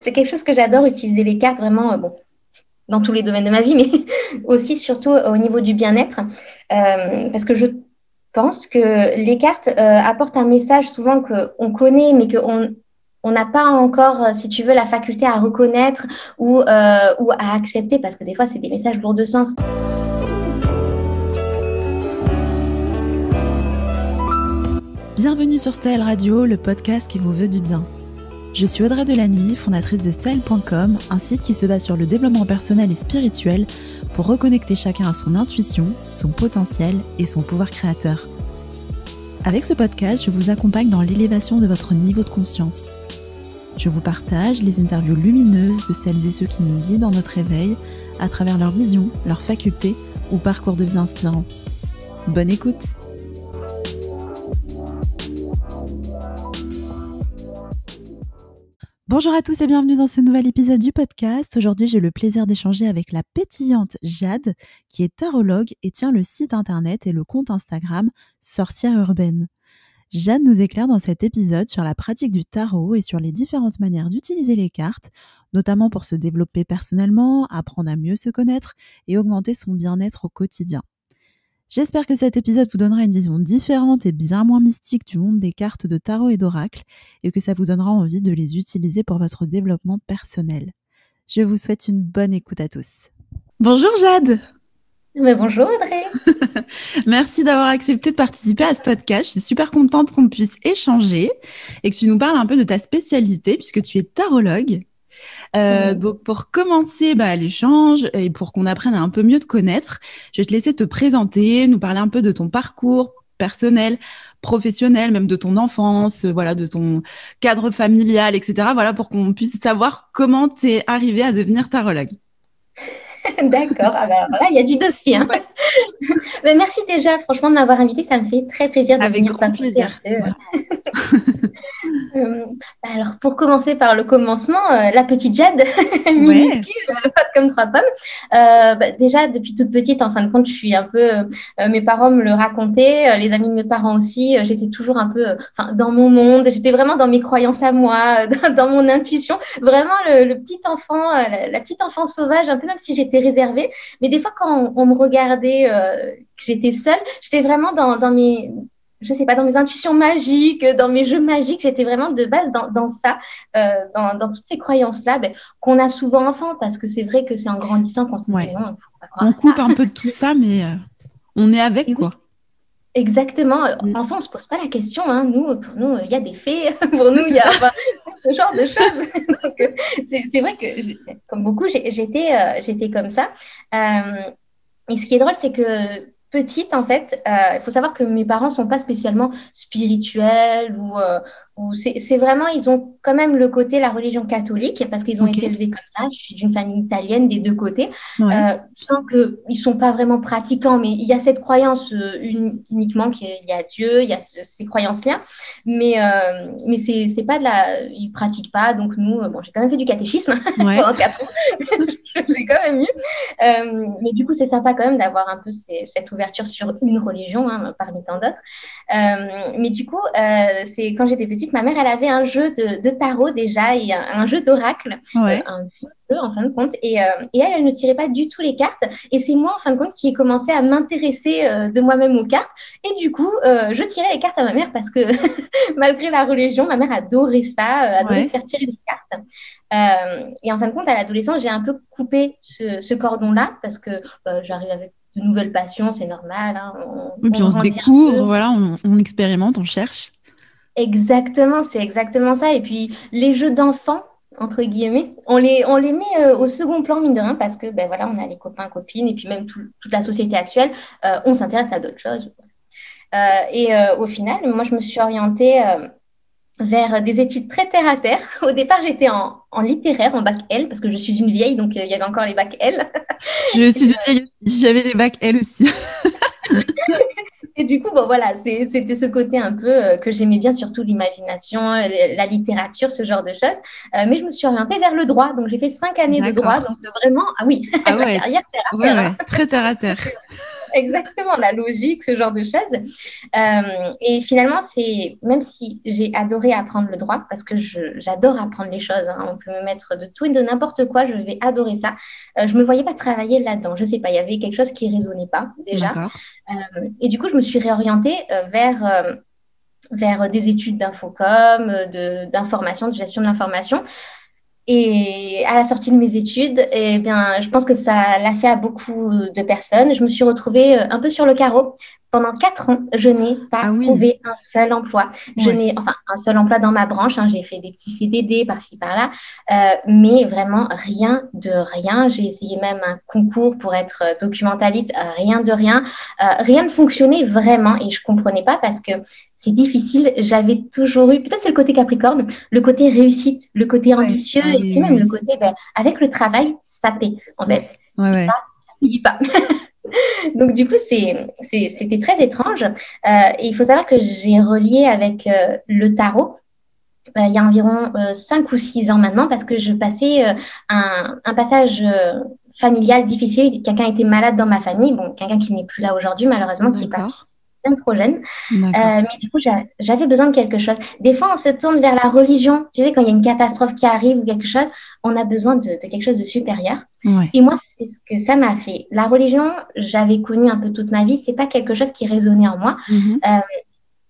c'est quelque chose que j'adore utiliser les cartes vraiment, bon, dans tous les domaines de ma vie, mais aussi surtout au niveau du bien-être, parce que je pense que les cartes apportent un message souvent qu'on connaît, mais qu'on on n'a pas encore, euh, si tu veux, la faculté à reconnaître ou, euh, ou à accepter, parce que des fois, c'est des messages lourds de sens. Bienvenue sur Style Radio, le podcast qui vous veut du bien. Je suis Audrey Delannuy, fondatrice de Style.com, un site qui se base sur le développement personnel et spirituel pour reconnecter chacun à son intuition, son potentiel et son pouvoir créateur. Avec ce podcast, je vous accompagne dans l'élévation de votre niveau de conscience. Je vous partage les interviews lumineuses de celles et ceux qui nous guident dans notre éveil à travers leur vision, leurs facultés ou parcours de vie inspirant. Bonne écoute Bonjour à tous et bienvenue dans ce nouvel épisode du podcast. Aujourd'hui, j'ai le plaisir d'échanger avec la pétillante Jade, qui est tarologue et tient le site internet et le compte Instagram Sorcière Urbaine. Jeanne nous éclaire dans cet épisode sur la pratique du tarot et sur les différentes manières d'utiliser les cartes, notamment pour se développer personnellement, apprendre à mieux se connaître et augmenter son bien-être au quotidien. J'espère que cet épisode vous donnera une vision différente et bien moins mystique du monde des cartes de tarot et d'oracle et que ça vous donnera envie de les utiliser pour votre développement personnel. Je vous souhaite une bonne écoute à tous. Bonjour Jade bonjour Audrey. Merci d'avoir accepté de participer à ce podcast. Je suis super contente qu'on puisse échanger et que tu nous parles un peu de ta spécialité puisque tu es tarologue. Euh, donc pour commencer bah, l'échange et pour qu'on apprenne à un peu mieux te connaître, je vais te laisser te présenter, nous parler un peu de ton parcours personnel, professionnel, même de ton enfance, voilà, de ton cadre familial, etc. Voilà, pour qu'on puisse savoir comment tu es arrivé à devenir tarologue. D'accord. Ah ben alors là, il y a du dossier. Hein. Mais merci déjà, franchement, de m'avoir invité. Ça me fait très plaisir de Avec venir grand plaisir. Euh, bah alors, pour commencer par le commencement, euh, la petite Jade, minuscule, pas comme trois pommes. Euh, bah, déjà, depuis toute petite, en fin de compte, je suis un peu. mes parents me le racontaient, les amis de mes parents aussi. j'étais toujours un peu dans mon monde. J'étais vraiment dans mes croyances à moi, dans, mon intuition. Vraiment le, petit enfant, la, petite enfant sauvage, un peu même si j'étais réservée. Mais des fois, quand on, me regardait, que j'étais seule, j'étais vraiment dans, dans mes je sais pas, dans mes intuitions magiques, dans mes jeux magiques, j'étais vraiment de base dans, ça, euh, dans, toutes ces croyances-là, ben, qu'on a souvent enfant, parce que c'est vrai que c'est en grandissant qu'on se dit non, faut pas croire On coupe un peu de tout ça, mais euh, on est avec, quoi. Exactement. Mm. Enfant, on se pose pas la question. Hein. Nous, pour nous, il y a des fées. pour nous, il y a ce genre de choses. Euh, c'est vrai que, comme beaucoup, j'étais j'étais comme ça. et ce qui est drôle, c'est que petite, en fait, euh, il faut savoir que mes parents sont pas spécialement spirituels ou, euh, ou c'est vraiment, ils ont quand même le côté la religion catholique parce qu'ils ont été élevés comme ça. Je suis d'une famille italienne des deux côtés. Ouais. Euh, je sens qu'ils sont pas vraiment pratiquants, mais il y a cette croyance euh, uniquement qu'il y a Dieu, il y a ces croyances-là. Mais, euh, mais c'est pas de la. Ils pratiquent pas. Donc, nous, bon, j'ai quand même fait du catéchisme pendant quatre ans. j'ai quand même eu. Euh, mais du coup, c'est sympa quand même d'avoir un peu cette ouverture sur une religion hein, parmi tant d'autres. Euh, mais du coup, euh, c'est quand j'étais petite, ma mère, elle avait un jeu de, tarot déjà et un, jeu d'oracle, ouais. un en fin de compte. Et, et, elle, elle ne tirait pas du tout les cartes. Et c'est moi, en fin de compte, qui ai commencé à m'intéresser de moi-même aux cartes. Et du coup, je tirais les cartes à ma mère parce que malgré la religion, ma mère adorait ça, adorait se faire tirer les cartes. Euh, et en fin de compte, à l'adolescence, j'ai un peu coupé ce, cordon-là parce que bah, j'arrive avec de nouvelles passions, c'est normal. Hein, on, oui, puis on, se découvre, voilà, on, expérimente, on cherche. Exactement, c'est exactement ça. Et puis les jeux d'enfants, entre guillemets, on les, on les met euh, au second plan, mine de rien, parce que ben, voilà, on a les copains, copines, et puis même toute la société actuelle, euh, on s'intéresse à d'autres choses. et au final, moi, je me suis orientée vers des études très terre à terre. Au départ, j'étais en, littéraire, en bac L, parce que je suis une vieille, donc euh, il y avait encore les bacs L. je suis une vieille, j'avais des bacs L aussi. Et du coup, bon, voilà, c'était ce côté un peu euh, que j'aimais bien, surtout l'imagination, la littérature, ce genre de choses. Euh, mais je me suis orientée vers le droit. Donc, j'ai fait cinq années de droit. Donc, vraiment, ah oui, ah ouais. carrière terre à terre. Très terre à terre. exactement, la logique, ce genre de choses. Euh, et finalement, c'est même si j'ai adoré apprendre le droit, parce que j'adore apprendre les choses, hein, on peut me mettre de tout et de n'importe quoi, je vais adorer ça. Euh, je me voyais pas travailler là-dedans. Je sais pas, il y avait quelque chose qui résonnait pas déjà. Euh, et du coup, je me suis réorientée euh, vers vers des études d'infocom, d'information, de, gestion de l'information. Et à la sortie de mes études, eh bien, je pense que ça l'a fait à beaucoup de personnes. Je me suis retrouvée euh, un peu sur le carreau. Pendant quatre ans, je n'ai pas ah trouvé un seul emploi. Je n'ai, enfin, un seul emploi dans ma branche. Hein. J'ai fait des petits CDD par-ci par-là, euh, mais vraiment rien de rien. J'ai essayé même un concours pour être documentaliste, rien de rien. Euh, rien ne fonctionnait vraiment et je comprenais pas parce que c'est difficile. J'avais toujours eu, peut-être c'est le côté Capricorne, le côté réussite, le côté ambitieux, et puis même le côté, ben, avec le travail, ça paie, en fait. Ouais, ça paye pas. Donc, du coup, c'était très étrange. Euh, et il faut savoir que j'ai relié avec euh, le tarot. Euh, il y a environ 5 ou 6 ans maintenant, parce que je passais un, un, passage familial difficile. Quelqu'un était malade dans ma famille. Bon, quelqu'un qui n'est plus là aujourd'hui, malheureusement, qui est parti bien trop jeune. Euh, mais du coup, j'avais besoin de quelque chose. Des fois, on se tourne vers la religion. Tu sais, quand il y a une catastrophe qui arrive ou quelque chose, on a besoin de, quelque chose de supérieur. Et moi, c'est ce que ça m'a fait. La religion, j'avais connu un peu toute ma vie. C'est pas quelque chose qui résonnait en moi. Mm-hmm. Euh,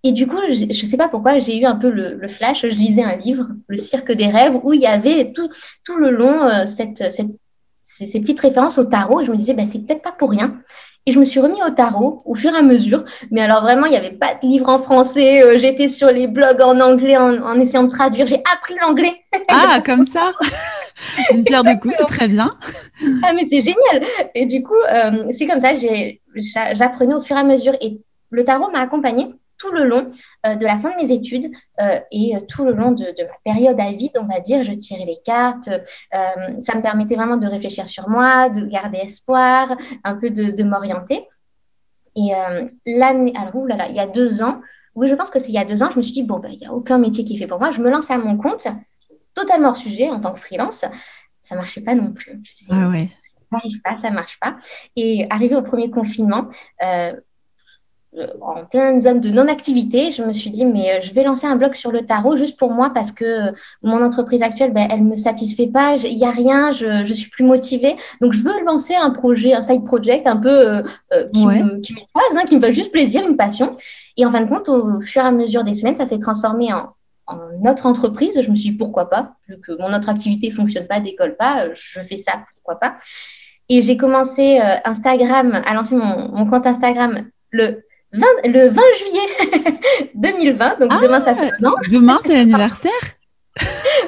et du coup, je ne sais pas pourquoi, j'ai eu un peu le, flash. Je lisais un livre, Le Cirque des rêves, où il y avait tout, tout le long euh, cette, cette, ces, petites références au tarot. Et je me disais, bah, c'est peut-être pas pour rien. Et je me suis remis au tarot au fur et à mesure. Mais alors vraiment, il n'y avait pas de livre en français. Euh, j'étais sur les blogs en anglais en, essayant de traduire. J'ai appris l'anglais. Ah, comme ça Une pierre de coups, c'est très bien. ah, mais c'est génial. Et du coup, euh, c'est comme ça. J'apprenais au fur et à mesure. Et le tarot m'a accompagnée tout le long euh, de la fin de mes études euh, et euh, tout le long de, ma période à vide, on va dire. Je tirais les cartes. ça me permettait vraiment de réfléchir sur moi, de garder espoir, un peu de, m'orienter. Et l'année, alors là, il y a deux ans, oui, je pense que c'est il y a deux ans, je me suis dit, bon, ben, il n'y a aucun métier qui est fait pour moi. Je me lance à mon compte, totalement hors sujet en tant que freelance. Ça ne marchait pas non plus. ah ouais. Ça n'arrive pas, ça ne marche pas. Et arrivé au premier confinement, en pleine zone de non-activité, je me suis dit, mais euh, je vais lancer un blog sur le tarot juste pour moi parce que euh, mon entreprise actuelle, ben, elle ne me satisfait pas, il n'y a rien, je ne suis plus motivée. Donc, je veux lancer un projet, un side project un peu qui, me, qui hein, qui me fait juste plaisir, une passion. Et en fin de compte, au fur et à mesure des semaines, ça s'est transformé en, en autre entreprise. Je me suis dit, pourquoi pas, vu que mon autre activité ne fonctionne pas, décolle pas, je fais ça, pourquoi pas? Et j'ai commencé Instagram, à lancer mon, mon compte Instagram le le 20 juillet 2020, donc demain ça fait un an. Demain c'est l'anniversaire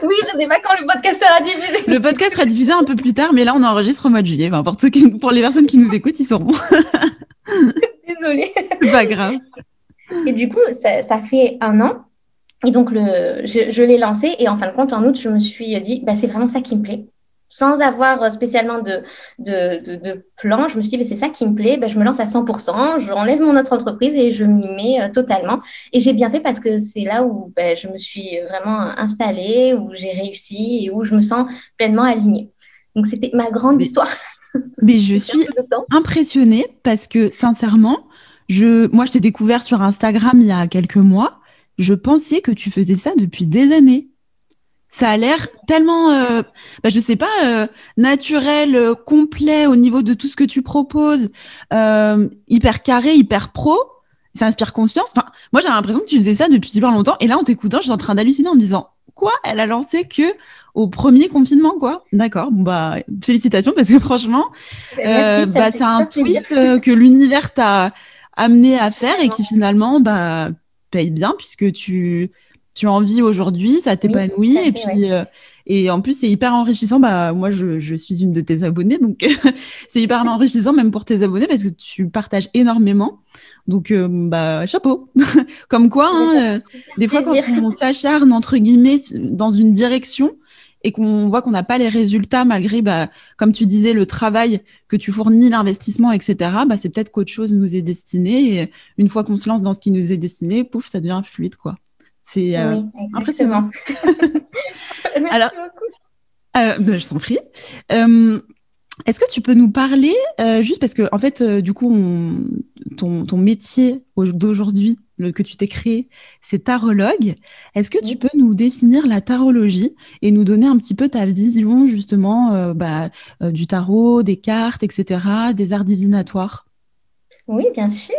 Oui, je ne sais pas quand le podcast sera diffusé. Le podcast sera diffusé un peu plus tard, mais là on enregistre au mois de juillet. pour, pour les personnes qui nous écoutent, ils sauront. Désolée. C'est pas grave. Et du coup, ça, fait un an. Et donc, le, je, je l'ai lancé. Et en fin de compte, en août, je me suis dit, bah, c'est vraiment ça qui me plaît sans avoir euh, spécialement de, de, de, plan, je me suis dit, c'est ça qui me plaît, ben, je me lance à 100%, je enlève mon autre entreprise et je m'y mets euh, totalement. Et j'ai bien fait parce que c'est là où ben, je me suis vraiment installée, où j'ai réussi et où je me sens pleinement alignée. Donc, c'était ma grande histoire. Mais je suis impressionnée parce que, sincèrement, je, moi, je t'ai découvert sur Instagram il y a quelques mois. Je pensais que tu faisais ça depuis des années ça a l'air tellement, euh, bah, je sais pas, euh, naturel, euh, complet au niveau de tout ce que tu proposes, euh, hyper carré, hyper pro. Ça inspire confiance. Enfin, moi, j'ai l'impression que tu faisais ça depuis super longtemps. Et là, en t'écoutant, je suis en train d'halluciner en me disant, quoi? Elle a lancé que au premier confinement, quoi? D'accord. Bon bah, félicitations parce que franchement, bah, c'est un tweet que l'univers t'a amené à faire et qui finalement, bah, paye bien puisque tu tu en vis aujourd'hui, ça t'épanouit et puis euh, et en plus c'est hyper enrichissant. Bah moi je, je suis une de tes abonnés donc c'est hyper enrichissant même pour tes abonnés parce que tu partages énormément. Donc euh, bah chapeau. Comme quoi, hein, euh, des fois quand on s'acharne entre guillemets dans une direction et qu'on voit qu'on n'a pas les résultats malgré, bah, comme tu disais, le travail que tu fournis, l'investissement, etc., bah, c'est peut-être qu'autre chose nous est destiné. Et une fois qu'on se lance dans ce qui nous est destiné, pouf, ça devient fluide, quoi. C'est euh, impressionnant. Merci Alors, beaucoup. Euh, ben, je t'en prie. Euh, Est-ce que tu peux nous parler, euh, juste parce que, en fait, euh, du coup, ton, ton, métier d'aujourd'hui, que tu t'es créé, c'est tarologue. Est-ce que tu peux nous définir la tarologie et nous donner un petit peu ta vision, justement, euh, bah, du tarot, des cartes, etc., des arts divinatoires? Oui, bien sûr.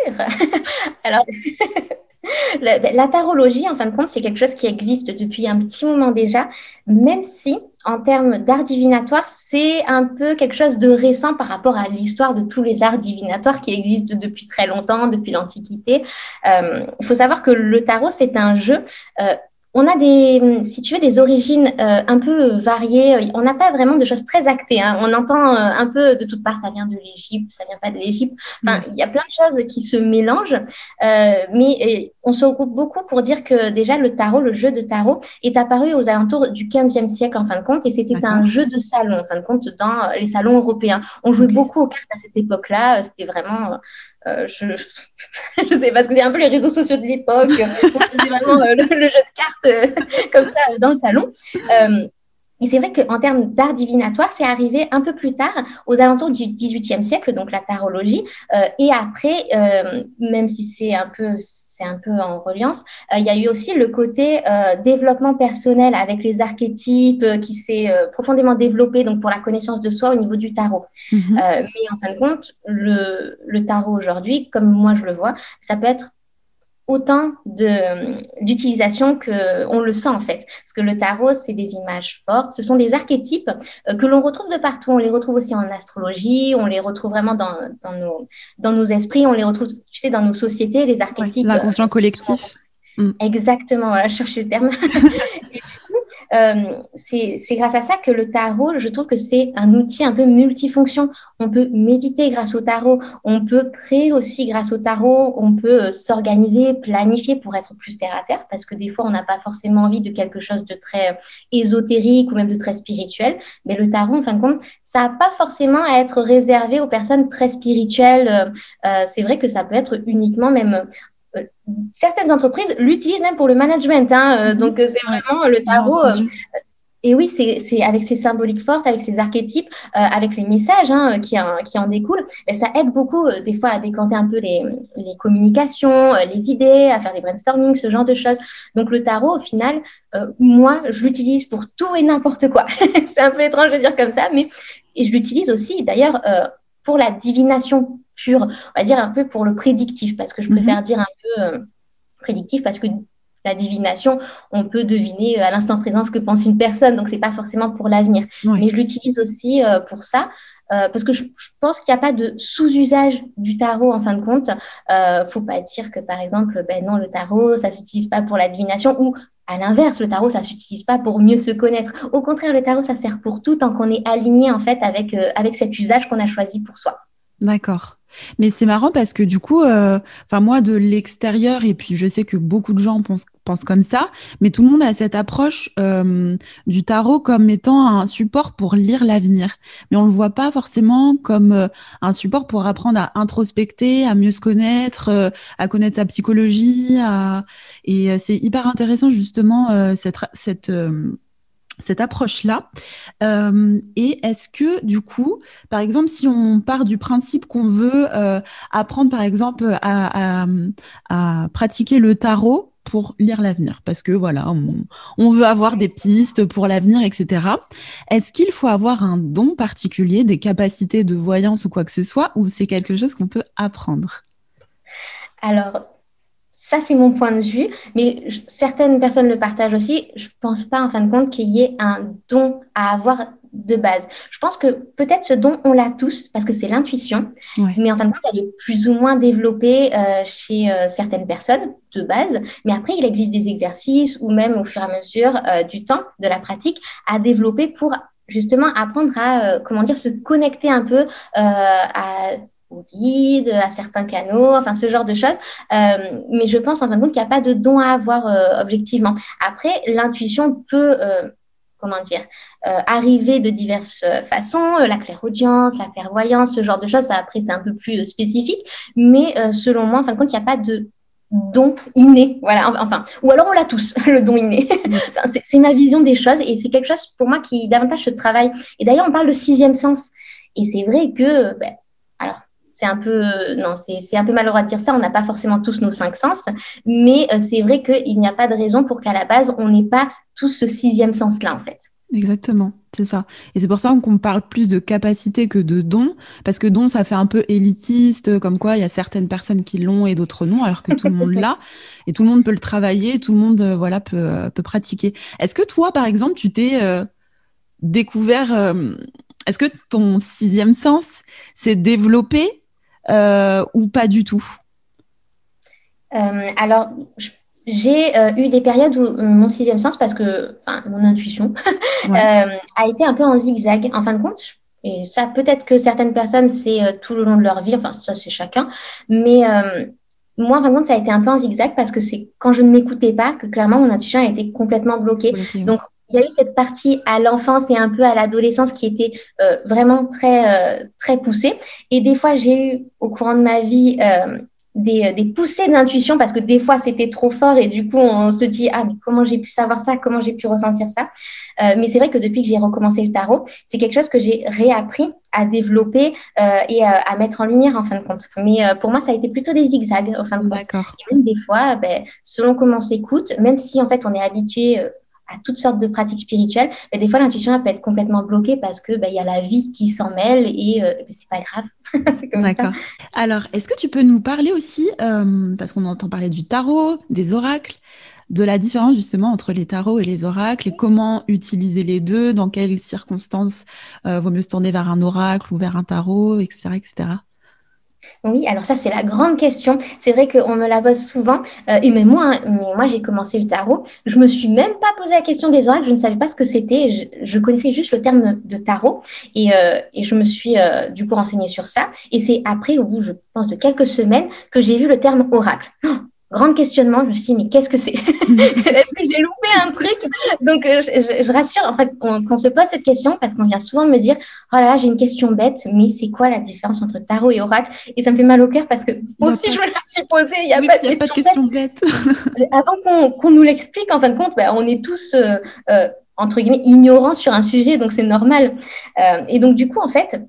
Alors, ben, la, tarologie, en fin de compte, c'est quelque chose qui existe depuis un petit moment déjà, même si, en termes d'art divinatoire, c'est un peu quelque chose de récent par rapport à l'histoire de tous les arts divinatoires qui existent depuis très longtemps, depuis l'Antiquité. Euh, il faut savoir que le tarot, c'est un jeu euh, on a des, si tu veux, des origines euh, un peu variées. On n'a pas vraiment de choses très actées. Hein. On entend euh, un peu de toutes parts, ça vient de l'Égypte, ça vient pas de l'Égypte. Enfin, il y a plein de choses qui se mélangent. Euh, mais on se regroupe beaucoup pour dire que déjà le tarot, le jeu de tarot, est apparu aux alentours du 15e siècle en fin de compte, et c'était un jeu de salon en fin de compte dans les salons européens. On jouait beaucoup aux cartes à cette époque-là. C'était vraiment euh, je je sais pas, c'est un peu les réseaux sociaux de l'époque. c'est vraiment euh, le, jeu de cartes euh, comme ça dans le salon. Et c'est vrai qu'en termes d'art divinatoire, c'est arrivé un peu plus tard, aux alentours du XVIIIe siècle, donc la tarologie. Euh, et après, euh, même si c'est un peu, c'est un peu en reliance, euh, il y a eu aussi le côté développement personnel avec les archétypes qui s'est profondément développé donc pour la connaissance de soi au niveau du tarot. Mm-hmm. mais en fin de compte, le, le tarot aujourd'hui, comme moi je le vois, ça peut être autant d'utilisation qu'on le sent en fait. Parce que le tarot, c'est des images fortes, ce sont des archétypes euh, que l'on retrouve de partout. On les retrouve aussi en astrologie, on les retrouve vraiment dans, dans, nos, dans nos esprits, on les retrouve, tu sais, dans nos sociétés, les archétypes. L'inconscient collectif. Mm. Exactement, voilà, je cherche le terme. Euh, c'est grâce à ça que le tarot, je trouve que c'est un outil un peu multifonction. On peut méditer grâce au tarot, on peut créer aussi grâce au tarot, on peut euh, s'organiser, planifier pour être plus terre à terre, parce que des fois, on n'a pas forcément envie de quelque chose de très euh, ésotérique ou même de très spirituel. Mais le tarot, en fin de compte, ça n'a pas forcément à être réservé aux personnes très spirituelles. c'est vrai que ça peut être uniquement même certaines entreprises l'utilisent même pour le management. Hein, euh, mhm. donc, euh, c'est vraiment le tarot. Euh, et oui, c'est avec ces symboliques fortes, avec ces archétypes, avec les messages hein, qui, en, qui, en, découlent, et ça aide beaucoup des fois à décanter un peu les, les communications, les idées, à faire des brainstorming, ce genre de choses. Donc le tarot, au final, moi, je l'utilise pour tout et n'importe quoi. c'est un peu étrange de dire comme ça, mais et je l'utilise aussi d'ailleurs pour la divination pure, on va dire un peu pour le prédictif, parce que je préfère mhm. dire un peu euh, prédictif, parce que la divination, on peut deviner euh, à l'instant présent ce que pense une personne, donc c'est pas forcément pour l'avenir. Mais je l'utilise aussi euh, pour ça, parce que je, pense qu'il n'y a pas de sous-usage du tarot en fin de compte. Euh, faut pas dire que par exemple, ben non, le tarot, ça s'utilise pas pour la divination, ou à l'inverse, le tarot, ça s'utilise pas pour mieux se connaître. Au contraire, le tarot, ça sert pour tout tant qu'on est aligné en fait avec, avec cet usage qu'on a choisi pour soi. D'accord. Mais c'est marrant parce que du coup, euh, enfin moi de l'extérieur et puis je sais que beaucoup de gens pensent, comme ça, mais tout le monde a cette approche euh, du tarot comme étant un support pour lire l'avenir, mais on le voit pas forcément comme euh, un support pour apprendre à introspecter, à mieux se connaître, à connaître sa psychologie, et c'est hyper intéressant justement cette cette approche-là. Euh, et est-ce que, du coup, par exemple, si on part du principe qu'on veut euh, apprendre, par exemple, à, pratiquer le tarot pour lire l'avenir, parce que voilà, on, veut avoir des pistes pour l'avenir, etc. Est-ce qu'il faut avoir un don particulier, des capacités de voyance ou quoi que ce soit, ou c'est quelque chose qu'on peut apprendre? Alors, ça, c'est mon point de vue, mais certaines personnes le partagent aussi. Je ne pense pas, en fin de compte, qu'il y ait un don à avoir de base. Je pense que peut-être ce don, on l'a tous, parce que c'est l'intuition, mais en fin de compte, elle est plus ou moins développée euh, chez euh, certaines personnes de base, mais après, il existe des exercices ou même au fur et à mesure euh, du temps, de la pratique, à développer pour justement apprendre à, comment dire, se connecter un peu à au guide, à certains canaux, enfin ce genre de choses. Euh, mais je pense en fin de compte qu'il n'y a pas de don à avoir euh, objectivement. Après, l'intuition peut, euh, comment dire, arriver de diverses façons. La clairaudience, la clairvoyance, ce genre de choses. Après, c'est un peu plus spécifique. Mais selon moi, en fin de compte, il n'y a pas de don inné, voilà, enfin, ou alors on l'a tous, le don inné. c'est ma vision des choses et c'est quelque chose pour moi qui davantage se travaille. Et d'ailleurs, on parle de sixième sens. Et c'est vrai que, ben, c'est un peu, non, c'est un peu malheureux de dire ça, on n'a pas forcément tous nos cinq sens, mais c'est vrai qu'il n'y a pas de raison pour qu'à la base, on n'ait pas tous ce sixième sens-là, en fait. Exactement, c'est ça. Et c'est pour ça qu'on parle plus de capacité que de don, parce que don, ça fait un peu élitiste, comme quoi il y a certaines personnes qui l'ont et d'autres non, alors que tout le monde l'a, et tout le monde peut le travailler, tout le monde euh, voilà peut, euh, peut pratiquer. Est-ce que toi, par exemple, tu t'es euh, découvert, est-ce que ton sixième sens s'est développé ou pas du tout Alors, je j'ai euh, eu des périodes où euh, mon sixième sens, parce que mon intuition, euh, a été un peu en zigzag. En fin de compte, et ça, peut-être que certaines personnes, c'est tout le long de leur vie, enfin, ça, c'est chacun. Mais moi, en fin de compte, ça a été un peu en zigzag parce que c'est quand je ne m'écoutais pas que clairement mon intuition a été complètement bloquée. Donc, il y a eu cette partie à l'enfance et un peu à l'adolescence qui était vraiment très, très poussée. Et des fois, j'ai eu au courant de ma vie des, des poussées d'intuition parce que des fois c'était trop fort et du coup on se dit ah mais comment j'ai pu savoir ça? Comment j'ai pu ressentir ça euh, mais c'est vrai que depuis que j'ai recommencé le tarot c'est quelque chose que j'ai réappris à développer euh, et à, mettre en lumière en fin de compte. Mais euh, pour moi ça a été plutôt des zigzags en fin de compte. Et même des fois ben, selon comment on s'écoute même si en fait on est habitué euh, à toutes sortes de pratiques spirituelles, mais des fois l'intuition peut être complètement bloquée parce que bah, il y a la vie qui s'en mêle et euh, c'est pas grave. D'accord. Alors, est-ce que tu peux nous parler aussi, euh, parce qu'on entend parler du tarot, des oracles, de la différence justement entre les tarots et les oracles et comment utiliser les deux, dans quelles circonstances euh, vaut mieux se tourner vers un oracle ou vers un tarot, etc., etc. Oui, alors ça, c'est la grande question. C'est vrai qu'on me la pose souvent. Euh, et même moi, hein, mais moi, j'ai commencé le tarot. Je me suis même pas posé la question des oracles. Je ne savais pas ce que c'était. Je, connaissais juste le terme de tarot. Et, euh, et je me suis euh, du coup renseignée sur ça. Et c'est après, au bout, je pense, de quelques semaines, que j'ai vu le terme oracle. Grand questionnement, je me suis dit, mais qu'est-ce que c'est? Est-ce que j'ai loupé un truc? Donc, euh, je, je, rassure, en fait, qu'on se pose cette question parce qu'on vient souvent me dire, oh là là, j'ai une question bête, mais c'est quoi la différence entre tarot et oracle? Et ça me fait mal au cœur parce que moi aussi, je me la suis posée, il n'y a, pas, de question bête. Avant qu'on nous l'explique, en fin de compte, bah, on est tous... Euh, euh, entre guillemets, ignorants sur un sujet, donc c'est normal. Euh, et donc, du coup, en fait,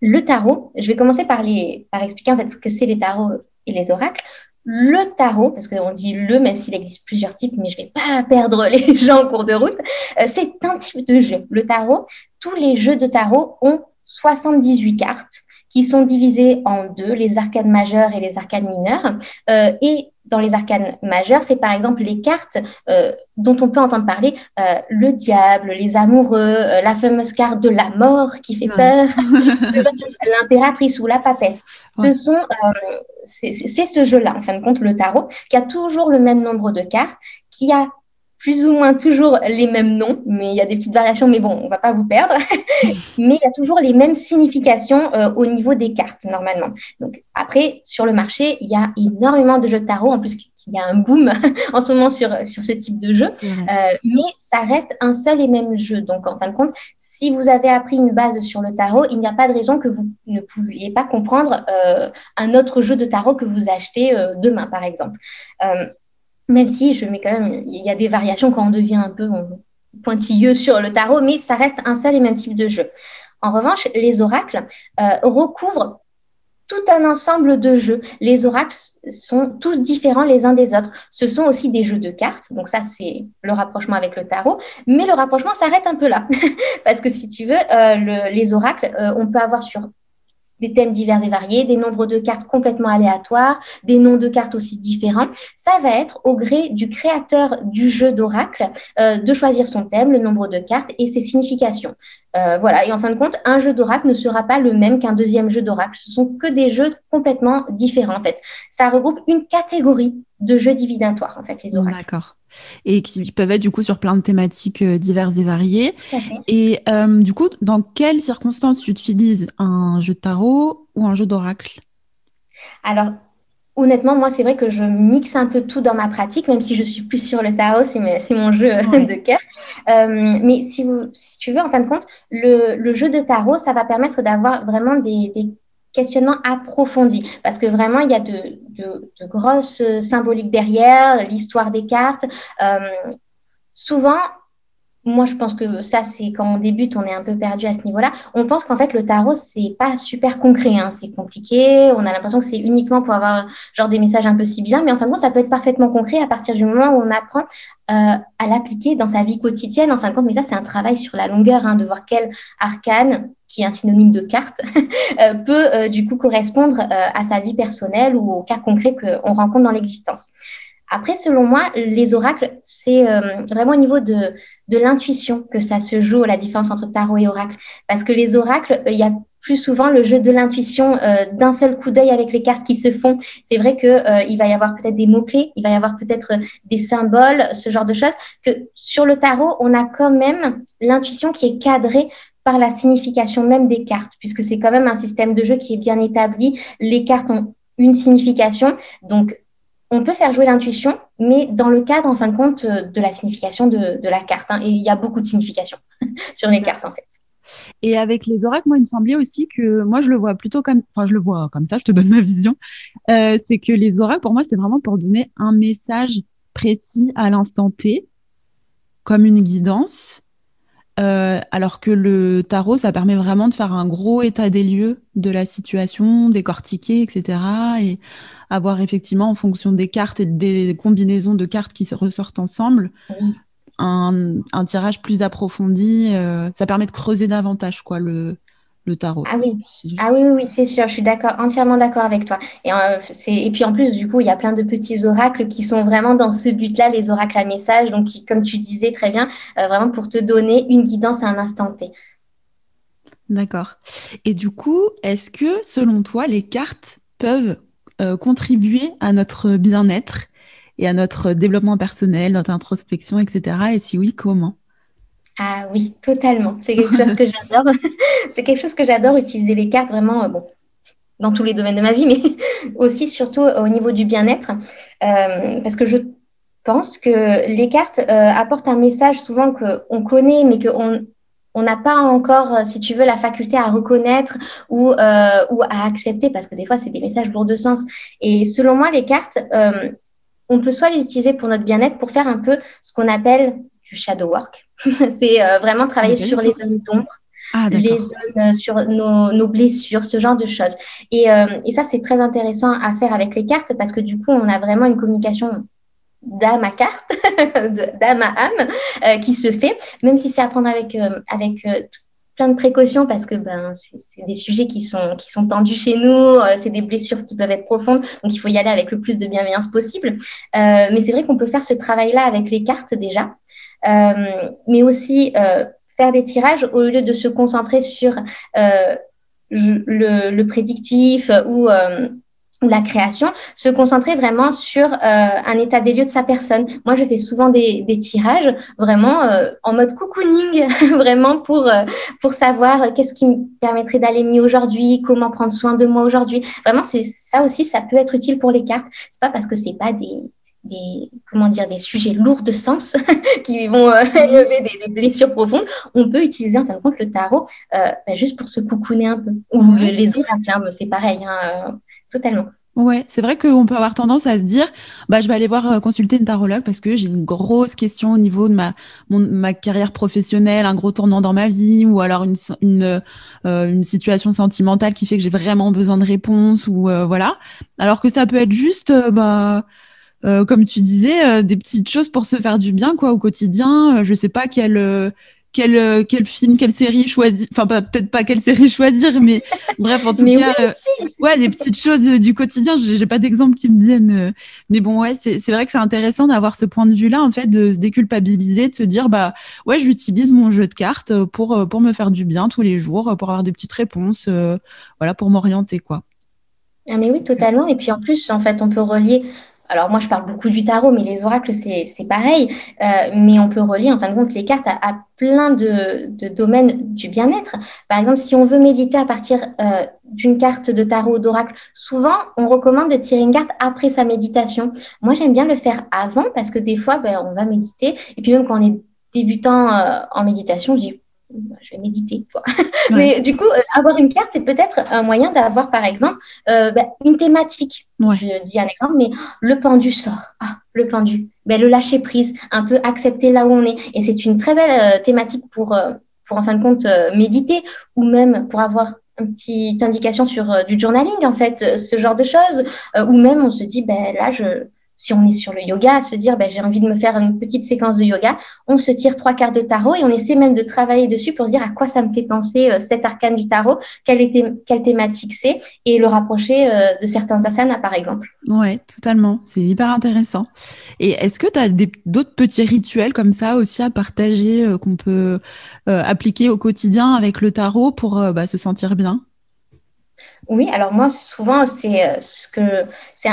le tarot, je vais commencer par, les, par expliquer en fait ce que c'est les tarots et les oracles. Le tarot, parce qu'on dit le, même s'il existe plusieurs types, mais je ne vais pas perdre les gens en cours de route, euh, c'est un type de jeu. Le tarot, tous les jeux de tarot ont 78 cartes qui sont divisées en deux, les arcades majeures et les arcades mineures. Euh, et dans les arcanes majeures, c'est par exemple les cartes euh, dont on peut entendre parler, euh, le diable, les amoureux, euh, la fameuse carte de la mort qui fait peur, l'impératrice ou la papesse. Ce sont, c'est ce jeu-là, en fin de compte, le tarot, qui a toujours le même nombre de cartes, qui a plus ou moins toujours les mêmes noms, mais il y a des petites variations, mais bon, on va pas vous perdre. mais il y a toujours les mêmes significations euh, au niveau des cartes, normalement. Donc, après, sur le marché, il y a énormément de jeux de tarot. En plus, il y a un boom en ce moment sur, sur ce type de jeu. Euh, mais ça reste un seul et même jeu. Donc, en fin de compte, si vous avez appris une base sur le tarot, il n'y a pas de raison que vous ne pouviez pas comprendre euh, un autre jeu de tarot que vous achetez demain, par exemple même si je mets quand même, il y a des variations quand on devient un peu pointilleux sur le tarot, mais ça reste un seul et même type de jeu. En revanche, les oracles euh, recouvrent tout un ensemble de jeux. Les oracles sont tous différents les uns des autres. Ce sont aussi des jeux de cartes, donc ça c'est le rapprochement avec le tarot, mais le rapprochement s'arrête un peu là, parce que si tu veux, euh, les oracles, euh, on peut avoir sur des thèmes divers et variés, des nombres de cartes complètement aléatoires, des noms de cartes aussi différents. Ça va être au gré du créateur du jeu d'oracle euh, de choisir son thème, le nombre de cartes et ses significations. Euh, voilà, et en fin de compte, un jeu d'oracle ne sera pas le même qu'un deuxième jeu d'oracle. Ce sont que des jeux complètement différents en fait. Ça regroupe une catégorie de jeux divinatoires en fait, les oracles. D'accord et qui peuvent être du coup sur plein de thématiques euh, diverses et variées. Et euh, du coup, dans quelles circonstances tu utilises un jeu de tarot ou un jeu d'oracle? Alors, honnêtement, moi, c'est vrai que je mixe un peu tout dans ma pratique, même si je suis plus sur le tarot, c'est mon jeu de cœur. Euh, mais si, vous, si tu veux, en fin de compte, le, le jeu de tarot, ça va permettre d'avoir vraiment des, des questionnement approfondi parce que vraiment il y a de, grosses symboliques derrière, l'histoire des cartes. Euh, souvent, moi, je pense que ça, c'est quand on débute, on est un peu perdu à ce niveau-là. On pense qu'en fait, le tarot, c'est pas super concret, hein. c'est compliqué. On a l'impression que c'est uniquement pour avoir genre des messages un peu sibyllins, mais en fin de compte, ça peut être parfaitement concret à partir du moment où on apprend euh, à l'appliquer dans sa vie quotidienne. En fin de compte, mais ça, c'est un travail sur la longueur, hein, de voir quel arcane, qui est un synonyme de carte, euh, peut euh, du coup correspondre à sa vie personnelle ou au cas concret qu'on rencontre dans l'existence. Après, selon moi, les oracles, c'est vraiment au niveau de de l'intuition que ça se joue, la différence entre tarot et oracle. Parce que les oracles, il y a plus souvent le jeu de l'intuition euh, d'un seul coup d'œil avec les cartes qui se font. C'est vrai que euh, il va y avoir peut-être des mots-clés, il va y avoir peut-être des symboles, ce genre de choses, que sur le tarot, on a quand même l'intuition qui est cadrée par la signification même des cartes, puisque c'est quand même un système de jeu qui est bien établi. Les cartes ont une signification, donc on peut faire jouer l'intuition, mais dans le cadre, en fin de compte, euh, de la signification de, la carte. Hein. et il y a beaucoup de significations sur les cartes, en fait. Et avec les oracles, moi, il me semblait aussi que, moi, je le vois plutôt comme, enfin, je le vois comme ça, je te donne ma vision. Euh, c'est que les oracles, pour moi, c'est vraiment pour donner un message précis à l'instant T, comme une guidance. Euh, alors que le tarot, ça permet vraiment de faire un gros état des lieux de la situation, décortiquer, etc. Et avoir effectivement, en fonction des cartes et des combinaisons de cartes qui se ressortent ensemble, un, tirage plus approfondi. Euh, ça permet de creuser davantage quoi, le, le tarot. Ah oui, ah oui, oui, c'est sûr, je suis d'accord, entièrement d'accord avec toi. Et, euh, et puis en plus, du coup, il y a plein de petits oracles qui sont vraiment dans ce but-là, les oracles à message, donc comme tu disais très bien, euh, vraiment pour te donner une guidance à un instant T. D'accord. Et du coup, est-ce que selon toi, les cartes peuvent euh, contribuer à notre bien-être et à notre développement personnel, notre introspection, etc. Et si oui, comment? Ah oui, totalement. C'est quelque chose que j'adore. c'est quelque chose que j'adore utiliser les cartes vraiment, euh, bon, dans tous les domaines de ma vie, mais aussi surtout au niveau du bien-être, euh, parce que je pense que les cartes euh, apportent un message souvent qu'on connaît, mais qu'on on n'a pas encore, si tu veux, la faculté à reconnaître ou, ou à accepter, parce que des fois, c'est des messages lourds de sens. Et selon moi, les cartes, on peut soit les utiliser pour notre bien-être, pour faire un peu ce qu'on appelle du shadow work. c'est euh, vraiment travailler sur les zones d'ombre. Ah, les zones euh, sur nos, blessures, ce genre de choses. Et, euh, et ça, c'est très intéressant à faire avec les cartes parce que du coup, on a vraiment une communication d'âme à carte, d'âme à âme qui se fait, même si c'est à prendre avec, avec plein de précautions parce que ben, c'est des sujets qui sont, qui sont tendus chez nous, c'est des blessures qui peuvent être profondes, donc il faut y aller avec le plus de bienveillance possible. mais c'est vrai qu'on peut faire ce travail-là avec les cartes déjà. Euh, mais aussi euh, faire des tirages au lieu de se concentrer sur euh, le, prédictif ou ou la création, se concentrer vraiment sur un état des lieux de sa personne. Moi, je fais souvent des, tirages vraiment en mode cocooning, vraiment pour, pour savoir qu'est-ce qui me permettrait d'aller mieux aujourd'hui, comment prendre soin de moi aujourd'hui. Vraiment, c'est ça aussi, ça peut être utile pour les cartes. C'est pas parce que c'est pas des, des, comment dire, des sujets lourds de sens qui vont euh, élever des, blessures profondes, on peut utiliser en fin de compte le tarot euh, bah, juste pour se coucouner un peu. Ou les hein, c'est pareil, hein, euh, totalement. Ouais, c'est vrai qu'on peut avoir tendance à se dire, bah, je vais aller voir consulter une tarologue parce que j'ai une grosse question au niveau de ma, ma carrière professionnelle, un gros tournant dans ma vie, ou alors une, une, une situation sentimentale qui fait que j'ai vraiment besoin de réponses, ou voilà. Alors que ça peut être juste, bah, euh, comme tu disais, euh, des petites choses pour se faire du bien quoi au quotidien. Euh, je sais pas quel quel quel film, quelle série choisir. Enfin, peut-être pas quelle série choisir, mais bref, en tout cas, ouais, des petites choses du quotidien. J'ai pas d'exemple qui me viennent, mais bon, ouais, c'est vrai que c'est intéressant d'avoir ce point de vue-là, en fait, de se déculpabiliser, de se dire, bah, ouais, j'utilise mon jeu de cartes pour pour me faire du bien tous les jours, pour avoir des petites réponses, voilà, pour m'orienter, quoi. Ah mais oui, totalement. Et puis en plus, en fait, on peut relier alors moi je parle beaucoup du tarot, mais les oracles c'est pareil, euh, mais on peut relier en fin de compte les cartes à, plein de, domaines du bien-être. Par exemple, si on veut méditer à partir euh, d'une carte de tarot ou d'oracle, souvent on recommande de tirer une carte après sa méditation. Moi j'aime bien le faire avant parce que des fois ben, on va méditer et puis même quand on est débutant euh, en méditation, je dis je vais méditer. Mais du coup, avoir une carte, c'est peut-être un moyen d'avoir, par exemple, bah, une thématique. Je dis un exemple, mais le pendu sort. Ah, le pendu. Ben, le lâcher prise, un peu accepter là où on est. Et c'est une très belle thématique pour, pour, en fin de compte, méditer ou même pour avoir une petite indication sur du journaling, en fait, ce genre de choses. ou même, on se dit, ben là, je si on est sur le yoga, à se dire ben, j'ai envie de me faire une petite séquence de yoga, on se tire trois quarts de tarot et on essaie même de travailler dessus pour se dire à quoi ça me fait penser euh, cet arcane du tarot, quelle, était, quelle thématique c'est et le rapprocher euh, de certains asanas par exemple. Ouais, totalement. C'est hyper intéressant. Et est-ce que tu as d'autres petits rituels comme ça aussi à partager euh, qu'on peut appliquer au quotidien avec le tarot pour bah, se sentir bien? Oui, alors moi, souvent, c'est ce que c'est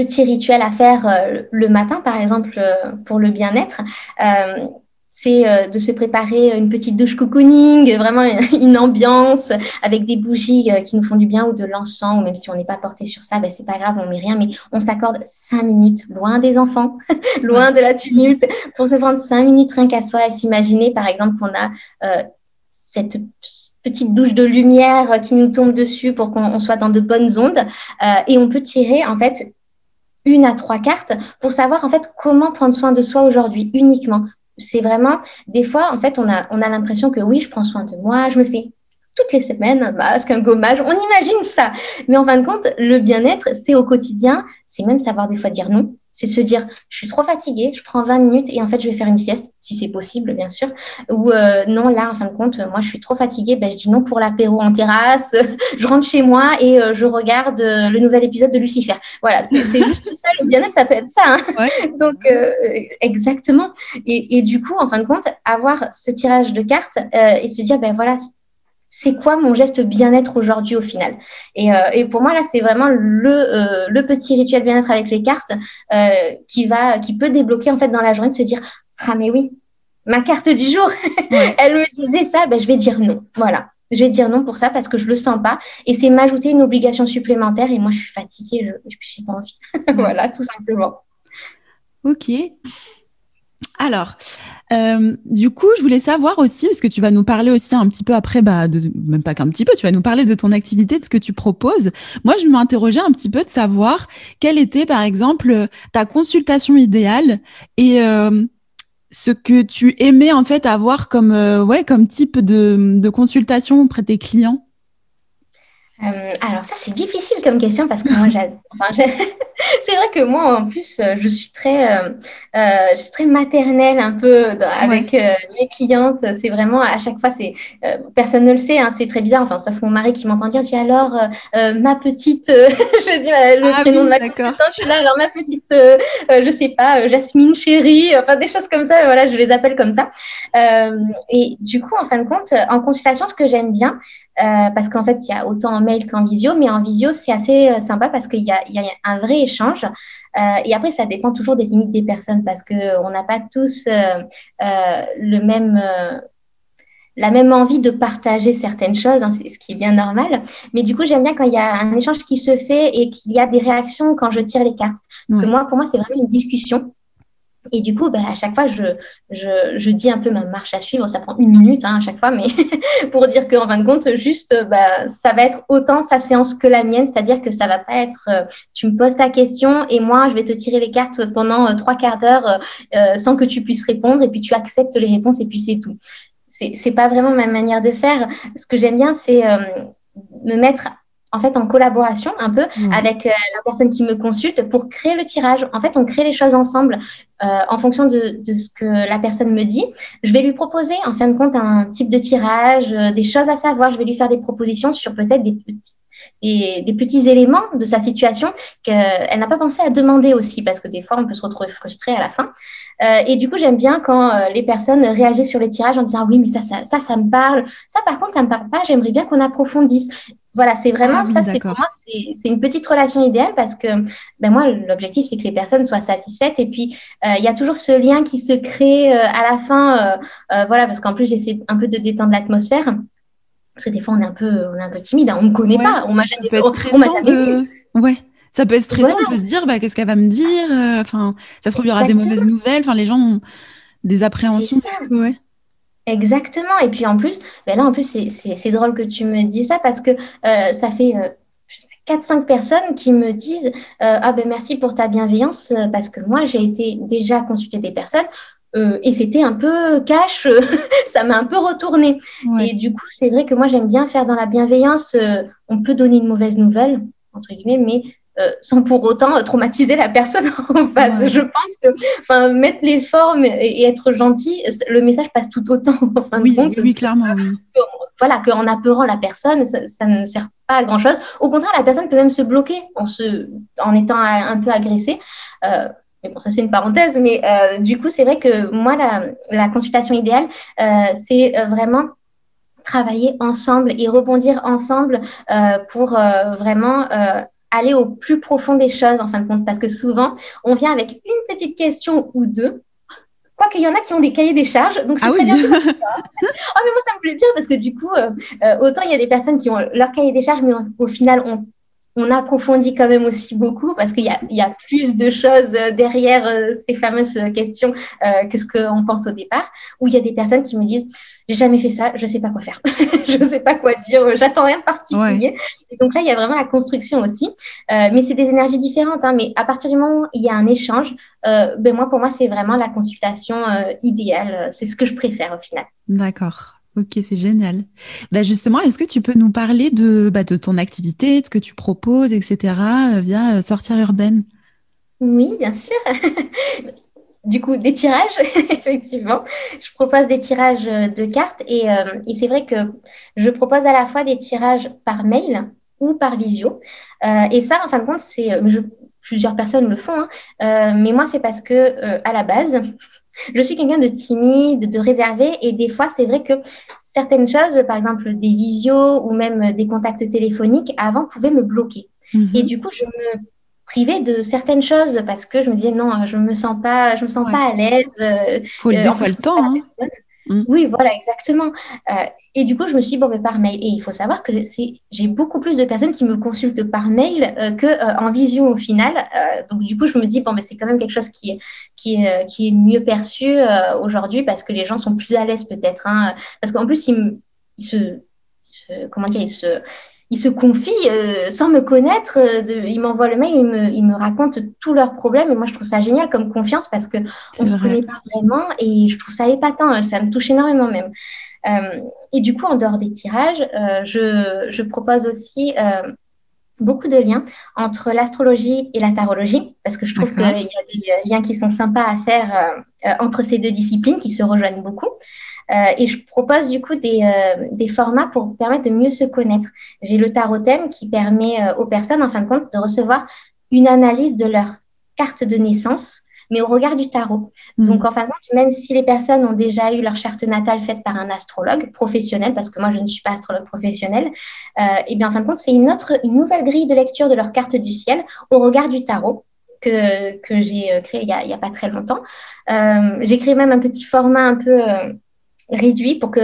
un, petit rituel à faire euh, le matin, par exemple, euh, pour le bien-être, euh, c'est de se préparer une petite douche cocooning, vraiment une ambiance avec des bougies qui nous font du bien ou de l'encens, ou même si on n'est pas porté sur ça, ben c'est pas grave, on met rien, mais on s'accorde cinq minutes loin des enfants, loin de la tumulte, pour se prendre cinq minutes rien qu'à soi et s'imaginer, par exemple, qu'on a cette petite douche de lumière qui nous tombe dessus pour qu'on soit dans de bonnes ondes. et on peut tirer en fait une à trois cartes pour savoir en fait comment prendre soin de soi aujourd'hui uniquement. C'est vraiment des fois en fait on a on a l'impression que oui je prends soin de moi, je me fais toutes les semaines un masque, un gommage, on imagine ça. Mais en fin de compte, le bien-être, c'est au quotidien, c'est même savoir des fois dire non, c'est se dire, je suis trop fatiguée, je prends 20 minutes et en fait, je vais faire une sieste, si c'est possible, bien sûr. Ou euh, non, là, en fin de compte, moi, je suis trop fatiguée, ben, je dis non pour l'apéro en terrasse, je rentre chez moi et euh, je regarde euh, le nouvel épisode de Lucifer. Voilà, c'est juste ça, le bien-être, ça peut être ça. Hein. Donc, exactement. Et, et, du coup, en fin de compte, avoir ce tirage de cartes et se dire, ben voilà, c'est quoi mon geste bien-être aujourd'hui au final? Et, euh, et, pour moi là c'est vraiment le, euh, le petit rituel bien-être avec les cartes euh, qui va qui peut débloquer en fait dans la journée de se dire ah mais oui ma carte du jour! Elle me disait ça ben je vais dire non voilà. Je vais dire non pour ça parce que je le sens pas. Et c'est m'ajouter une obligation supplémentaire et moi je suis fatiguée je n'ai pas envie voilà tout simplement. Ok alors, euh, du coup, je voulais savoir aussi, parce que tu vas nous parler aussi un petit peu après, bah, même pas qu'un petit peu, tu vas nous parler de ton activité, de ce que tu proposes. Moi, je m'interrogeais un petit peu de savoir quelle était, par exemple, ta consultation idéale et euh, ce que tu aimais en fait avoir comme, euh, ouais, comme type de, de consultation auprès de tes clients. Euh, alors ça c'est difficile comme question parce que moi enfin, c'est vrai que moi en plus euh, je suis très euh, je suis très maternelle un peu avec mes clientes. C'est vraiment à chaque fois c'est personne ne le sait hein, c'est très bizarre. Enfin sauf mon mari qui m'entend dire dis alors ma petite je dis le ah prénom de ma consultante je suis là alors ma petite je sais pas Jasmine chérie enfin des choses comme ça voilà je les appelle comme ça. Et du coup en fin de compte en consultation ce que j'aime bien euh, parce qu'en fait, il y a autant en mail qu'en visio, mais en visio, c'est assez euh, sympa parce qu'il y, a, un vrai échange. Euh, et après, ça dépend toujours des limites des personnes parce qu'on n'a pas tous le même la même envie de partager certaines choses, hein, c'est ce qui est bien normal. Mais du coup, j'aime bien quand il y a un échange qui se fait et qu'il y a des réactions quand je tire les cartes. Parce que moi, pour moi, c'est vraiment une discussion. Et du coup, bah, à chaque fois, je, je, je, dis un peu ma marche à suivre. Ça prend une minute hein, à chaque fois, mais pour dire qu'en fin de compte, juste, bah, ça va être autant sa séance que la mienne. C'est-à-dire que ça va pas être, euh, tu me poses ta question et moi, je vais te tirer les cartes pendant euh, trois quarts d'heure euh, sans que tu puisses répondre et puis tu acceptes les réponses et puis c'est tout. C'est, pas vraiment ma manière de faire. Ce que j'aime bien, c'est me mettre en fait en collaboration un peu avec euh, la personne qui me consulte pour créer le tirage. En fait, on crée les choses ensemble euh, en fonction de, de, ce que la personne me dit. Je vais lui proposer en fin de compte un type de tirage, euh, des choses à savoir. Je vais lui faire des propositions sur peut-être des petits et des petits éléments de sa situation qu'elle n'a pas pensé à demander aussi, parce que des fois, on peut se retrouver frustré à la fin. Euh, et du coup, j'aime bien quand euh, les personnes réagissent sur les tirages en disant oui, mais ça, ça, ça, ça me parle. Ça, par contre, ça me parle pas. J'aimerais bien qu'on approfondisse. Voilà, c'est vraiment ah ça. C'est pour moi, c'est une petite relation idéale parce que ben moi, l'objectif, c'est que les personnes soient satisfaites. Et puis, euh, il y a toujours ce lien qui se crée à la fin. voilà, parce qu'en plus, j'essaie un peu de détendre l'atmosphère. Parce que des fois, on est un peu, on est un peu timide. Hein. On ne me connaît pas. On m'a jamais, on, jamais vu. Ouais. Ça peut être stressant, on peut se dire bah, qu'est-ce qu'elle va me dire. Euh, enfin, ça se trouve, il y aura des mauvaises nouvelles. Enfin, les gens ont des appréhensions. Ouais. Exactement. Et puis en plus, ben là, en plus, c'est drôle que tu me dis ça parce que euh, ça fait euh, 4-5 personnes qui me disent euh, Ah ben merci pour ta bienveillance parce que moi, j'ai été déjà consulter des personnes. et c'était un peu cash, ça m'a un peu retourné. Et du coup, c'est vrai que moi, j'aime bien faire dans la bienveillance. on peut donner une mauvaise nouvelle, entre guillemets, mais euh, sans pour autant euh, traumatiser la personne en face. Je pense que enfin, mettre les formes et, être gentil, le message passe tout autant en fin oui, de compte. Oui, clairement. Oui. voilà, qu'en apeurant la personne, ça, ne sert pas à grand-chose. Au contraire, la personne peut même se bloquer en, se, en étant un peu agressée. Euh, mais bon, ça c'est une parenthèse, mais du coup, c'est vrai que moi, la, la consultation idéale, c'est vraiment travailler ensemble et rebondir ensemble pour vraiment aller au plus profond des choses, en fin de compte, parce que souvent, on vient avec une petite question ou deux. Quoique, y en a qui ont des cahiers des charges, donc c'est ah très bien. oh, mais moi, ça me plaît bien parce que du coup, euh, euh, autant il y a des personnes qui ont leur cahier des charges, mais au final, on on approfondit quand même aussi beaucoup parce qu'il y, a, plus de choses euh, derrière euh, ces fameuses questions euh, que ce qu'on pense au départ. Où il y a des personnes qui me disent j'ai jamais fait ça, je sais pas quoi faire, je sais pas quoi dire, j'attends rien de particulier. donc là, il y a vraiment la construction aussi, mais c'est des énergies différentes. Hein. mais à partir du moment où il y a un échange, ben moi, pour moi, c'est vraiment la consultation idéale. C'est ce que je préfère au final. D'accord. Ok, c'est génial. Bah justement, est-ce que tu peux nous parler de, bah, ton activité, de ce que tu proposes, etc., euh, via euh, Sortir Urbaine? Oui, bien sûr. du coup, des tirages, effectivement. Je propose des tirages euh, de cartes et, et c'est vrai que je propose à la fois des tirages par mail ou par visio. et ça, en fin de compte, c'est, plusieurs personnes le font, hein, mais moi, c'est parce que à la base, je suis quelqu'un de timide, de réservé, et des fois, c'est vrai que certaines choses, par exemple des visios ou même des contacts téléphoniques, avant pouvaient me bloquer. Mhm. Et du coup, je me privais de certaines choses parce que je me disais non, je me sens pas, je me sens pas à l'aise. Il faut euh, des fois le temps. Hein. Mm. Oui, voilà, exactement. Euh, et du coup, je me suis dit, bon, mais par mail. Et il faut savoir que j'ai beaucoup plus de personnes qui me consultent par mail euh, qu'en euh, en vision au final. donc, du coup, je me dis, bon, mais c'est quand même quelque chose qui, est mieux perçu aujourd'hui parce que les gens sont plus à l'aise peut-être. Hein. parce qu'en plus, ils, se, comment dire, ils se, ils se confient euh, sans me connaître. Euh, de, ils m'envoient le mail, ils me, ils me racontent tous leurs problèmes. Et moi, je trouve ça génial comme confiance parce qu'on ne se connaît pas vraiment et je trouve ça épatant. Ça me touche énormément même. Euh, et du coup, en dehors des tirages, je, je, propose aussi beaucoup de liens entre l'astrologie et la tarologie parce que je trouve qu'il y a des liens qui sont sympas à faire entre ces deux disciplines qui se rejoignent beaucoup. Euh, et je propose du coup des, euh, des, formats pour permettre de mieux se connaître. J'ai le tarot thème qui permet euh, aux personnes, en fin de compte, de recevoir une analyse de leur carte de naissance mais au regard du tarot. Mmh. Donc, en fin de compte, même si les personnes ont déjà eu leur charte natale faite par un astrologue professionnel, parce que moi, je ne suis pas astrologue professionnel, euh, et bien, en fin de compte, c'est une autre, une nouvelle grille de lecture de leur carte du ciel au regard du tarot que, que j'ai créé il n'y a, a, pas très longtemps. Euh, j'ai créé même un petit format un peu réduit pour que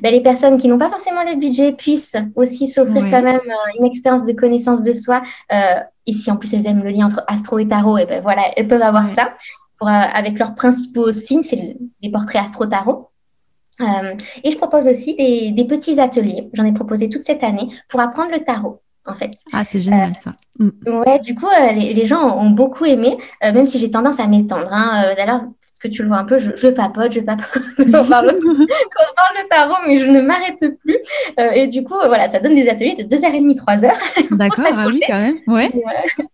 ben, les personnes qui n'ont pas forcément le budget puissent aussi s'offrir quand même euh, une expérience de connaissance de soi. Euh, et si en plus elles aiment le lien entre astro et tarot, et ben voilà, elles peuvent avoir ça pour, euh, avec leurs principaux signes, c'est les portraits astro-tarot. et je propose aussi des, des petits ateliers. J'en ai proposé toute cette année pour apprendre le tarot en fait. Ah, c'est génial ça. Mm. Ouais, du coup, les, les, gens ont beaucoup aimé, même si j'ai tendance à m'étendre. Hein. D'ailleurs, que tu le vois un peu, je, je papote, je papote. on, parle, on parle de tarot, mais je ne m'arrête plus. Euh, et du coup, voilà, ça donne des ateliers de 2h30, 3h. D'accord, ah oui, quand même. Ouais.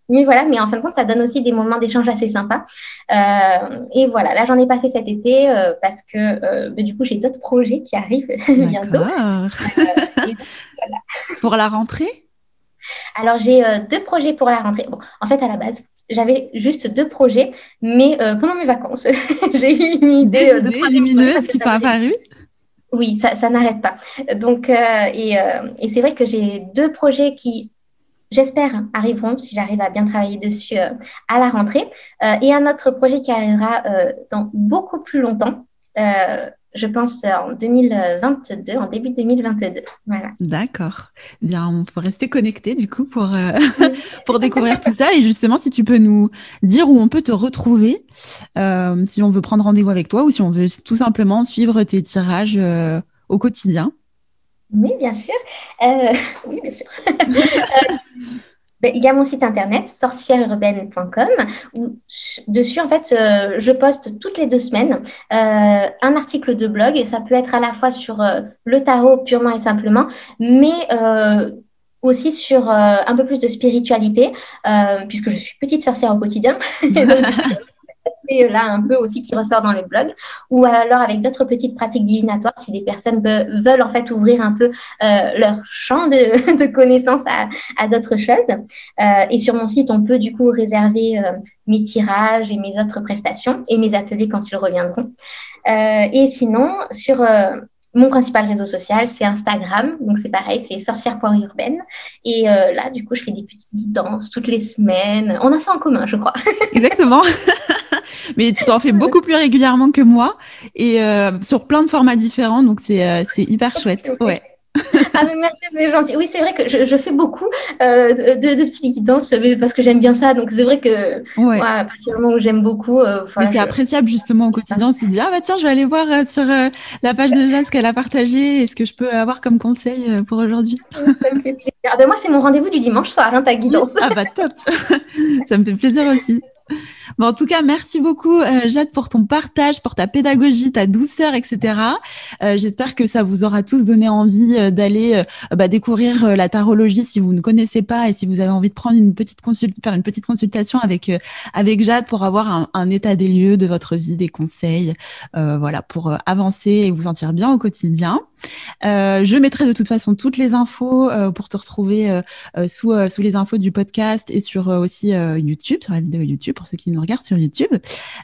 Mais voilà, mais en fin de compte, ça donne aussi des moments d'échange assez sympas. Euh, et voilà, là, j'en ai pas fait cet été euh, parce que bah, du coup, j'ai d'autres projets qui arrivent bientôt. voilà. Pour la rentrée? Alors, j'ai deux projets pour la rentrée. Bon, en fait, à la base, j'avais juste deux projets, mais euh, pendant mes vacances, j'ai eu une idée euh, de trois lumineuses qui sont apparues? Oui, ça, ça n'arrête pas. Donc, euh, et, et c'est vrai que j'ai deux projets qui, j'espère, arriveront si j'arrive à bien travailler dessus à la rentrée. et un autre projet qui arrivera dans beaucoup plus longtemps. Je pense, en 2022, en début 2022. Voilà. D'accord. Bien, on peut rester connecté du coup pour, euh, pour découvrir tout ça. Et justement, si tu peux nous dire où on peut te retrouver, euh, si on veut prendre rendez-vous avec toi ou si on veut tout simplement suivre tes tirages euh, au quotidien. Oui, bien sûr. oui, bien sûr. Ben, il y a mon site internet sorcièreurbaine.com où dessus, en fait, euh, je poste toutes les deux semaines euh, un article de blog et ça peut être à la fois sur euh, le tarot purement et simplement, mais aussi sur un peu plus de spiritualité, puisque je suis petite sorcière au quotidien. là un peu aussi qui ressort dans le blog, ou alors avec d'autres petites pratiques divinatoires si des personnes veulent en fait ouvrir un peu euh, leur champ de, connaissances à, d'autres choses. Euh, et sur mon site, on peut du coup réserver euh, mes tirages et mes autres prestations et mes ateliers quand ils reviendront. Et sinon, sur mon principal réseau social, c'est Instagram. Donc, c'est pareil, c'est sorcière.urbaine. Et là, du coup, je fais des petites danses toutes les semaines. On a ça en commun, je crois. Exactement. Mais tu t'en fais beaucoup plus régulièrement que moi et euh, sur plein de formats différents. Donc, c'est euh, hyper chouette. Ouais. ah mais merci, c'est gentil. Oui, c'est vrai que je, je fais beaucoup euh, de, de, petites guidances parce que j'aime bien ça. Donc c'est vrai que ouais. à partir du moment où j'aime beaucoup. Euh, mais c'est appréciable justement au quotidien. On se dit ah bah tiens, je vais aller voir euh, sur la page de Jazz qu'elle a partagé et ce que je peux avoir comme conseil pour aujourd'hui. ça me fait plaisir. Ah, ben moi, c'est mon rendez-vous du dimanche soir, hein, ta guidance. ah bah top. ça me fait plaisir aussi. Bon, en tout cas, merci beaucoup, euh, Jade, pour ton partage, pour ta pédagogie, ta douceur, etc. Euh, J'espère que ça vous aura tous donné envie euh, d'aller euh, bah, découvrir la tarologie si vous ne connaissez pas et si vous avez envie de prendre une petite faire une petite consultation avec avec Jade pour avoir un, un, état des lieux de votre vie, des conseils, voilà, pour avancer et vous sentir bien au quotidien. Euh, je mettrai de toute façon toutes les infos euh, pour te retrouver euh, sous, les infos du podcast et sur aussi YouTube, sur la vidéo YouTube pour ceux qui nous regardent sur YouTube.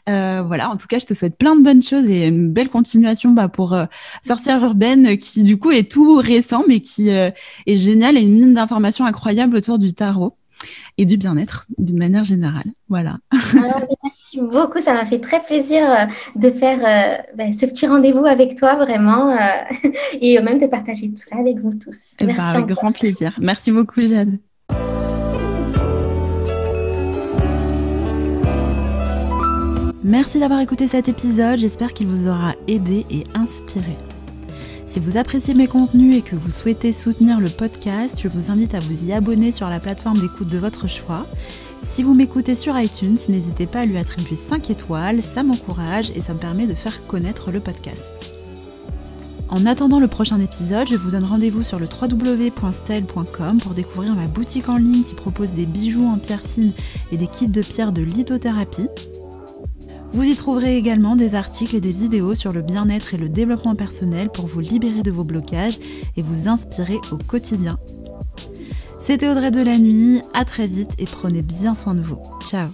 voilà, en tout cas, je te souhaite plein de bonnes choses et une belle continuation bah, pour Sorcière Urbaine qui du coup est tout récent mais qui est génial et une mine d'informations incroyables autour du tarot et du bien-être d'une manière générale. Voilà. merci beaucoup, ça m'a fait très plaisir euh, de faire euh, ben, ce petit rendez-vous avec toi vraiment euh, et même de partager tout ça avec vous tous. Eh ben, merci avec grand plaisir. Merci beaucoup Jade. Merci d'avoir écouté cet épisode, j'espère qu'il vous aura aidé et inspiré. Si vous appréciez mes contenus et que vous souhaitez soutenir le podcast, je vous invite à vous y abonner sur la plateforme d'écoute de votre choix. Si vous m'écoutez sur iTunes, n'hésitez pas à lui attribuer 5 étoiles, ça m'encourage et ça me permet de faire connaître le podcast. En attendant le prochain épisode, je vous donne rendez-vous sur le www.stel.com pour découvrir ma boutique en ligne qui propose des bijoux en pierre fine et des kits de pierre de lithothérapie. Vous y trouverez également des articles et des vidéos sur le bien-être et le développement personnel pour vous libérer de vos blocages et vous inspirer au quotidien. C'était Audrey de la nuit, à très vite et prenez bien soin de vous. Ciao